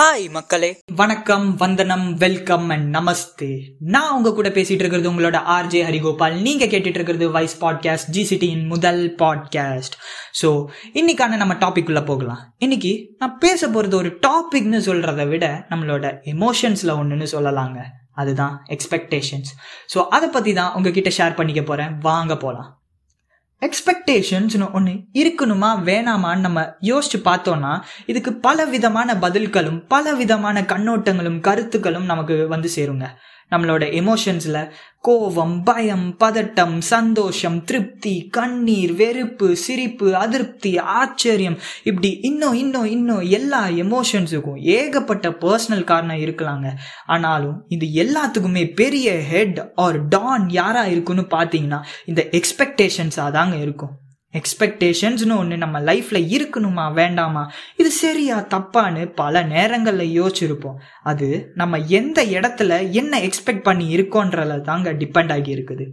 Hi மக்களே. வணக்கம் வந்தனம் வெல்கம் அண்ட் நமஸ்தே. நான் உங்க கூட பேசிட்டு இருக்கிறது உங்களோட ஆர்ஜே ஹரிகோபால். நீங்க கேட்டுட்டு இருக்கிறது வைஸ் பாட்காஸ்ட் ஜிசிடியின் முதல் பாட்காஸ்ட் ஸோ இன்னைக்கான நம்ம டாபிக் உள்ள போகலாம். இன்னைக்கு நான் பேச போறது ஒரு டாபிக்னு சொல்றதை விட நம்மளோட எமோஷன்ஸ்ல ஒன்றுன்னு சொல்லலாங்க. அதுதான் எக்ஸ்பெக்டேஷன்ஸ் ஸோ அதை பத்தி தான் உங்ககிட்ட ஷேர் பண்ணிக்க போறேன். வாங்க போலாம். எக்ஸ்பெக்டேஷன்ஸ்னு ஒன்று இருக்கணுமா வேணாமான்னு நம்ம யோசிச்சு பார்த்தோம்னா இதுக்கு பல விதமான பதில்களும் பல விதமான கண்ணோட்டங்களும் கருத்துக்களும் நமக்கு வந்து சேருங்க. நம்மளோட எமோஷன்ஸில் கோவம் பயம் பதட்டம் சந்தோஷம் திருப்தி கண்ணீர் வெறுப்பு சிரிப்பு அதிருப்தி ஆச்சரியம் இப்படி இன்னும் இன்னும் இன்னும் எல்லா எமோஷன்ஸுக்கும் ஏகப்பட்ட பர்சனல் காரணம் இருக்கலாங்க. ஆனாலும் இது எல்லாத்துக்குமே பெரிய ஹெட் ஆர் டான் யாராக இருக்குன்னு பார்த்தீங்கன்னா இந்த எக்ஸ்பெக்டேஷன்ஸாக தாங்க இருக்கும். எக்ஸ்பெக்டேஷன்ஸ்னு ஒன்று நம்ம லைஃப்பில் இருக்கணுமா வேண்டாமா? இது சரியா தப்பான்னு பல நேரங்களில் யோசிச்சிருப்போம். அது நம்ம எந்த இடத்துல என்ன எக்ஸ்பெக்ட் பண்ணி இருக்கோன்றதுல தாங்க டிபெண்ட் ஆகி இருக்குது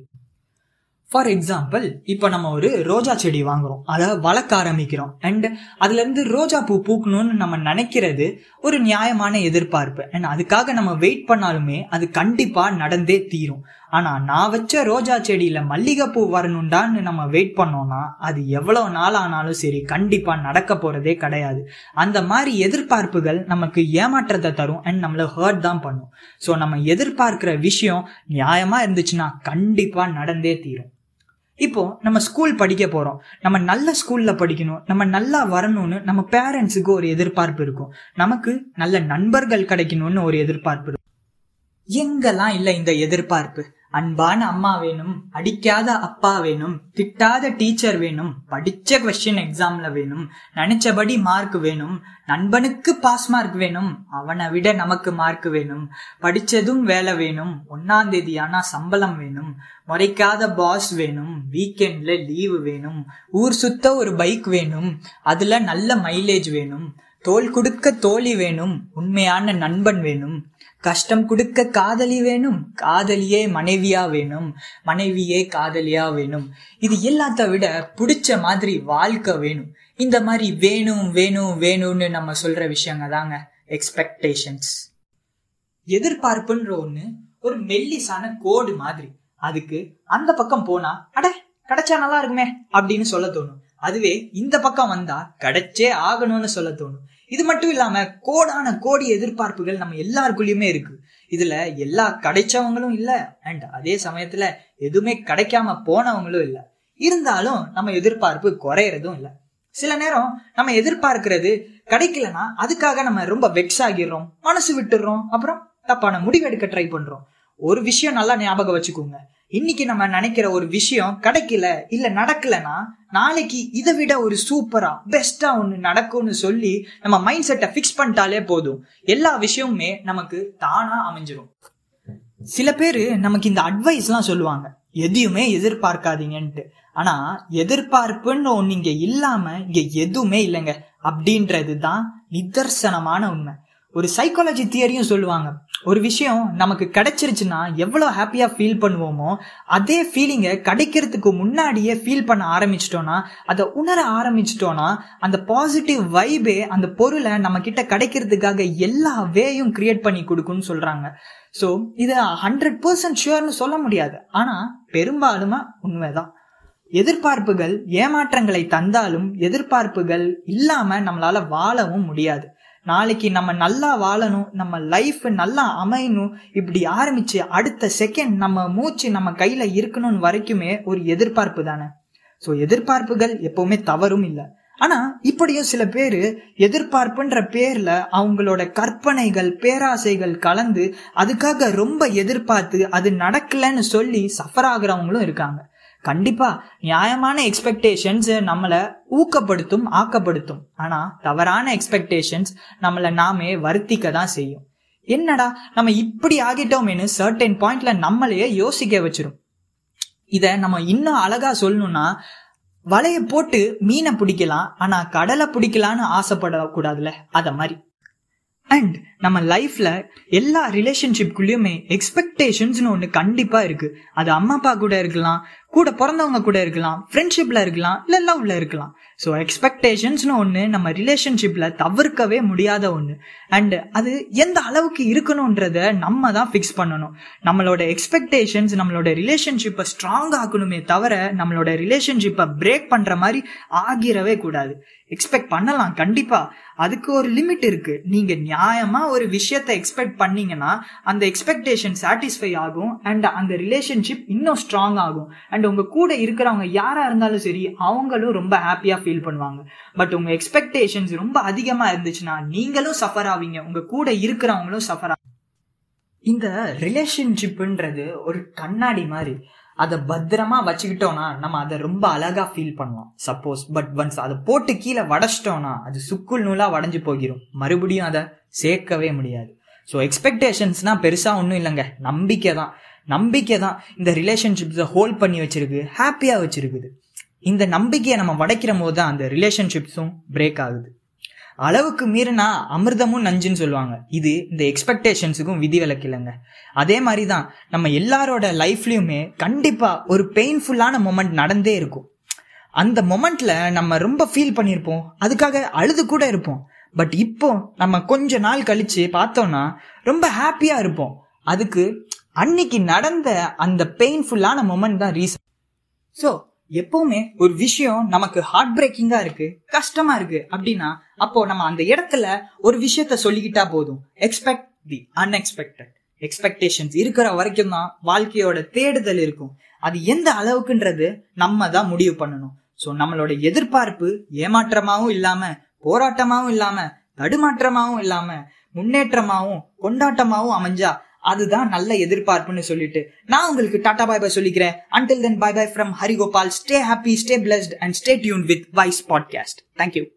ஃபார் எக்ஸாம்பிள் இப்போ நம்ம ஒரு ரோஜா செடி வாங்குறோம். அதை வளர்க்க ஆரம்பிக்கிறோம். அண்ட் அதுலேருந்து ரோஜா பூ பூக்கணும்னு நம்ம நினைக்கிறது ஒரு நியாயமான எதிர்பார்ப்பு. அண்ட் அதுக்காக நம்ம வெயிட் பண்ணாலுமே அது கண்டிப்பாக நடந்தே தீரும். ஆனால் நான் வச்ச ரோஜா செடியில் மல்லிகைப்பூ வரணுண்டான்னு நம்ம வெயிட் பண்ணோம்னா அது எவ்வளோ நாள் ஆனாலும் சரி கண்டிப்பாக நடக்க போகிறதே கிடையாது. அந்த மாதிரி எதிர்பார்ப்புகள் நமக்கு ஏமாற்றத்தை தரும் அண்ட் நம்மளை ஹர்ட் தான் பண்ணும். ஸோ நம்ம எதிர்பார்க்குற விஷயம் நியாயமாக இருந்துச்சுன்னா கண்டிப்பாக நடந்தே தீரும். இப்போ நம்ம ஸ்கூல் படிக்க போறோம். நம்ம நல்ல ஸ்கூல்ல படிக்கணும். நம்ம நல்லா வரணும்னு நம்ம பேரண்ட்ஸுக்கு ஒரு எதிர்பார்ப்பு இருக்கும். நமக்கு நல்ல நண்பர்கள் கிடைக்கணும்னு ஒரு எதிர்பார்ப்பு இருக்கும். எங்கெல்லாம் இல்லை இந்த எதிர்பார்ப்பு? அன்பான அம்மா வேணும் அடிக்காத அப்பா வேணும் திட்டாத டீச்சர் வேணும் படிச்ச கொஸ்டின் எக்ஸாம்ல வேணும் நினைச்சபடி மார்க் வேணும் நண்பனுக்கு பாஸ் மார்க் வேணும் அவனை விட நமக்கு மார்க் வேணும் படிச்சதும் வேலை வேணும் ஒன்னாம் தேதி ஆனா சம்பளம் வேணும் முறைக்காத பாஸ் வேணும் வீக்கெண்ட்ல லீவு வேணும் ஊர் சுத்த ஒரு பைக் வேணும் அதுல நல்ல மைலேஜ் வேணும் தோல் கொடுக்க தோழி வேணும் உண்மையான நண்பன் வேணும். கஷ்டம் கொடுக்க காதலி வேணும் காதலியே மனைவியா வேணும் மனைவியே காதலியா வேணும். இது எல்லாத்த விட பிடிச்ச மாதிரி வாழ்க்கை வேணும். இந்த மாதிரி வேணும் வேணும் வேணும்னு நம்ம சொல்ற விஷயங்க தாங்க எக்ஸ்பெக்டேஷன்ஸ் எதிர்பார்ப்புன்ற ஒண்ணு ஒரு மெல்லிசான கோடு மாதிரி. அதுக்கு அந்த பக்கம் போனா அட கிடைச்சா நல்லா இருக்குமே அப்படின்னு சொல்ல தோணும். அதுவே இந்த பக்கம் வந்தா கிடைச்சே ஆகணும்னு சொல்ல தோணும். இது மட்டும் இல்லாம கோடான கோடி எதிர்பார்ப்புகள் நம்ம எல்லாருக்குள்ளயுமே இருக்கு. இதுல எல்லா கிடைச்சவங்களும் இல்ல அண்ட் அதே சமயத்துல எதுவுமே கிடைக்காம போனவங்களும் இல்ல. இருந்தாலும் நம்ம எதிர்பார்ப்பு குறையறதும் இல்ல. சில நேரம் நம்ம எதிர்பார்க்கிறது கிடைக்கலன்னா அதுக்காக நம்ம ரொம்ப வெக்ஸ் ஆகிடுறோம் மனசு விட்டுடுறோம் அப்புறம் தப்பான முடிவெடுக்க ட்ரை பண்றோம். ஒரு விஷயம் நல்லா ஞாபகம் வச்சுக்கோங்க. இன்னைக்கு நம்ம நினைக்கிற ஒரு விஷயம் கிடைக்கல இல்ல நடக்கலன்னா நாளைக்கு இதை விட ஒரு சூப்பரா பெஸ்டா ஒண்ணு நடக்கும்னு சொல்லி நம்ம மைண்ட் செட்டை ஃபிக்ஸ் பண்ணிட்டாலே போதும். எல்லா விஷயமுமே நமக்கு தானா அமைஞ்சிரும். சில பேர் நமக்கு இந்த அட்வைஸ்லாம் சொல்லுவாங்க. எதையுமே எதிர்பார்க்காதீங்கன்ட்டு. ஆனா எதிர்பார்ப்புன்னு ஒன்று இங்க இல்லாம இங்க எதுவுமே இல்லைங்க. அப்படின்றது தான் நிதர்சனமான உண்மை. ஒரு சைக்காலஜி தியரியும் சொல்லுவாங்க. ஒரு விஷயம் நமக்கு கிடைச்சிருச்சுன்னா எவ்வளோ ஹாப்பியாக ஃபீல் பண்ணுவோமோ அதே ஃபீலிங்கை கிடைக்கிறதுக்கு முன்னாடியே ஃபீல் பண்ண ஆரம்பிச்சிட்டோன்னா அதை உணர ஆரம்பிச்சிட்டோன்னா அந்த பாசிட்டிவ் வைபே அந்த பொருளை நம்மக்கிட்ட கிடைக்கிறதுக்காக எல்லா வேயும் கிரியேட் பண்ணி கொடுக்குன்னு சொல்கிறாங்க ஸோ இதை ஹண்ட்ரட் பர்சன்ட் ஷுவர்னு சொல்ல முடியாது. ஆனால் பெரும்பாலுமா உண்மைதான். எதிர்பார்ப்புகள் ஏமாற்றங்களை தந்தாலும் எதிர்பார்ப்புகள் இல்லாம நம்மளால வாழவும் முடியாது. நாளைக்கு நம்ம நல்லா வாழணும் நம்ம லைஃப் நல்லா அமையணும் இப்படி ஆரம்பிச்சு அடுத்த செகண்ட் நம்ம மூச்சு நம்ம கையில இருக்கணும்னு வரைக்குமே ஒரு எதிர்பார்ப்பு தானே. ஸோ எதிர்பார்ப்புகள் எப்பவுமே தவறும் இல்லை. ஆனா இப்படியும் சில பேர் எதிர்பார்ப்புன்ற பேர்ல அவங்களோட கற்பனைகள் பேராசைகள் கலந்து அதுக்காக ரொம்ப எதிர்பார்த்து அது நடக்கலன்னு சொல்லி சஃபர் ஆகுறவங்களும் இருக்காங்க. கண்டிப்பா நியாயமான எக்ஸ்பெக்டேஷன்ஸ் நம்மளை ஊக்கப்படுத்தும் ஆக்கப்படுத்தும். ஆனா தவறான எக்ஸ்பெக்டேஷன்ஸ் நம்மளை நாமே வருத்திக்க தான் செய்யும். என்னடா நம்ம இப்படி ஆகிட்டோம்னு சர்டன் பாயிண்ட்ல நம்மளையே யோசிக்க வச்சிரும். இத நம்ம இன்னும் அழகா சொல்லணும்னா வலைய போட்டு மீனை பிடிக்கலாம் ஆனா கடலை பிடிக்கலான்னு ஆசைப்படக்கூடாதுல அத மாதிரி. அண்ட் நம்ம லைஃப்ல எல்லா ரிலேஷன்ஷிப்குள்ளேயுமே எக்ஸ்பெக்டேஷன்ஸ்னு ஒன்று கண்டிப்பா இருக்கு. அது அம்மா அப்பா கூட இருக்கலாம் கூட பிறந்தவங்க கூட இருக்கலாம் ஃப்ரெண்ட்ஷிப்ல இருக்கலாம் இல்ல லவ்ல இருக்கலாம். ஸோ எக்ஸ்பெக்டேஷன்ஸ்னு ஒன்று நம்ம ரிலேஷன்ஷிப்ல தவிர்க்கவே முடியாத ஒன்று அண்ட் அது எந்த அளவுக்கு இருக்கணுன்றத நம்ம தான் ஃபிக்ஸ் பண்ணணும். நம்மளோட எக்ஸ்பெக்டேஷன்ஸ் நம்மளோட ரிலேஷன்ஷிப்பை ஸ்ட்ராங் ஆக்கணுமே தவிர நம்மளோட ரிலேஷன்ஷிப்பை பிரேக் பண்ற மாதிரி ஆகிரவே கூடாது. எக்ஸ்பெக்ட் பண்ணலாம் கண்டிப்பா. அதுக்கு ஒரு லிமிட் இருக்கு. நீங்க நியாயமா ஒரு விஷயத்தை எக்ஸ்பெக்ட் பண்ணீங்கன்னா அந்த எக்ஸ்பெக்டேஷன் சாட்டிஸ்ஃபை ஆகும். அண்ட் அந்த ரிலேஷன்ஷிப் இன்னும் ஸ்ட்ராங் ஆகும். அண்ட் உங்க கூட இருக்கிறவங்க யாரா இருந்தாலும் சரி அவங்களும் ரொம்ப ஹாப்பியா ஃபீல் பண்ணுவாங்க. பட் உங்க எக்ஸ்பெக்டேஷன்ஸ் ரொம்ப அதிகமா இருந்துச்சுன்னா நீங்களும் சஃபர் ஆவீங்க. உங்க கூட இருக்கிறவங்களும் சஃபர் ஆகும் இந்த ரிலேஷன்ஷிப்புன்றது ஒரு கண்ணாடி மாதிரி. அதை பத்திரமா வச்சுக்கிட்டோம்னா நம்ம அதை ரொம்ப அழகா ஃபீல் பண்ணலாம். சப்போஸ் பட் ஒன்ஸ் அதை போட்டு கீழே வடைச்சிட்டோம்னா அது சுக்குள் நூலா வடைஞ்சு போகிரும் மறுபடியும் அதை சேர்க்கவே முடியாது. ஸோ எக்ஸ்பெக்டேஷன்ஸ்னா பெருசா ஒன்றும் இல்லைங்க. நம்பிக்கை தான் நம்பிக்கை தான் இந்த ரிலேஷன்ஷிப்ஸை ஹோல்ட் பண்ணி வச்சிருக்கு ஹாப்பியாக வச்சிருக்குது. இந்த நம்பிக்கையை நம்ம வடைக்கிற போது தான் அந்த ரிலேஷன்ஷிப்ஸும் பிரேக் ஆகுது. அளவுக்கு மீறினா அமிர்தமும் நஞ்சுன்னு சொல்லுவாங்க. இது இந்த எக்ஸ்பெக்டேஷன்ஸுக்கும் விதி விலக்கில்லைங்க அதே மாதிரி தான் நம்ம எல்லாரோட லைஃப்லையுமே கண்டிப்பாக ஒரு பெயின்ஃபுல்லான மொமெண்ட் நடந்தே இருக்கும். அந்த மொமெண்ட்ல நம்ம ரொம்ப ஃபீல் பண்ணியிருப்போம் அதுக்காக அழுது கூட இருப்போம். பட் இப்போ நம்ம கொஞ்ச நாள் கழிச்சு பார்த்தோம்னா ரொம்ப ஹாப்பியாக இருப்போம். அதுக்கு அன்னைக்கு நடந்த அந்த பெயின்ஃபுல்லான மொமெண்ட் தான் ரீசன் ஸோ எப்பவுமே ஒரு விஷயம் நமக்கு ஹார்ட் பிரேக்கிங்கா இருக்கு கஷ்டமா இருக்கு அப்படின்னா அப்போ நம்ம அந்த இடத்துல ஒரு விஷயத்த சொல்லிக்கிட்டா போதும். எக்ஸ்பெக்ட் தி அன்எக்ஸ்பெக்டட் எக்ஸ்பெக்டேஷன்ஸ் இருக்கிற வரைக்கும் தான் வாழ்க்கையோட தேடுதல் இருக்கும். அது எந்த அளவுக்குன்றது நம்ம தான் முடிவு பண்ணணும். ஸோ நம்மளோட எதிர்பார்ப்பு ஏமாற்றமாகவும் இல்லாம போராட்டமாகவும் இல்லாம தடுமாற்றமாகவும் இல்லாம முன்னேற்றமாகவும் கொண்டாட்டமாகவும் அமைஞ்சா அதுதான் நல்ல எதிர்பார்ப்புன்னு சொல்லிட்டு. நான் உங்களுக்கு டாடா பாய் பாய் சொல்லிக்கிறேன். Until then bye bye from Harigopal stay happy stay blessed and stay tuned with wise podcast thank you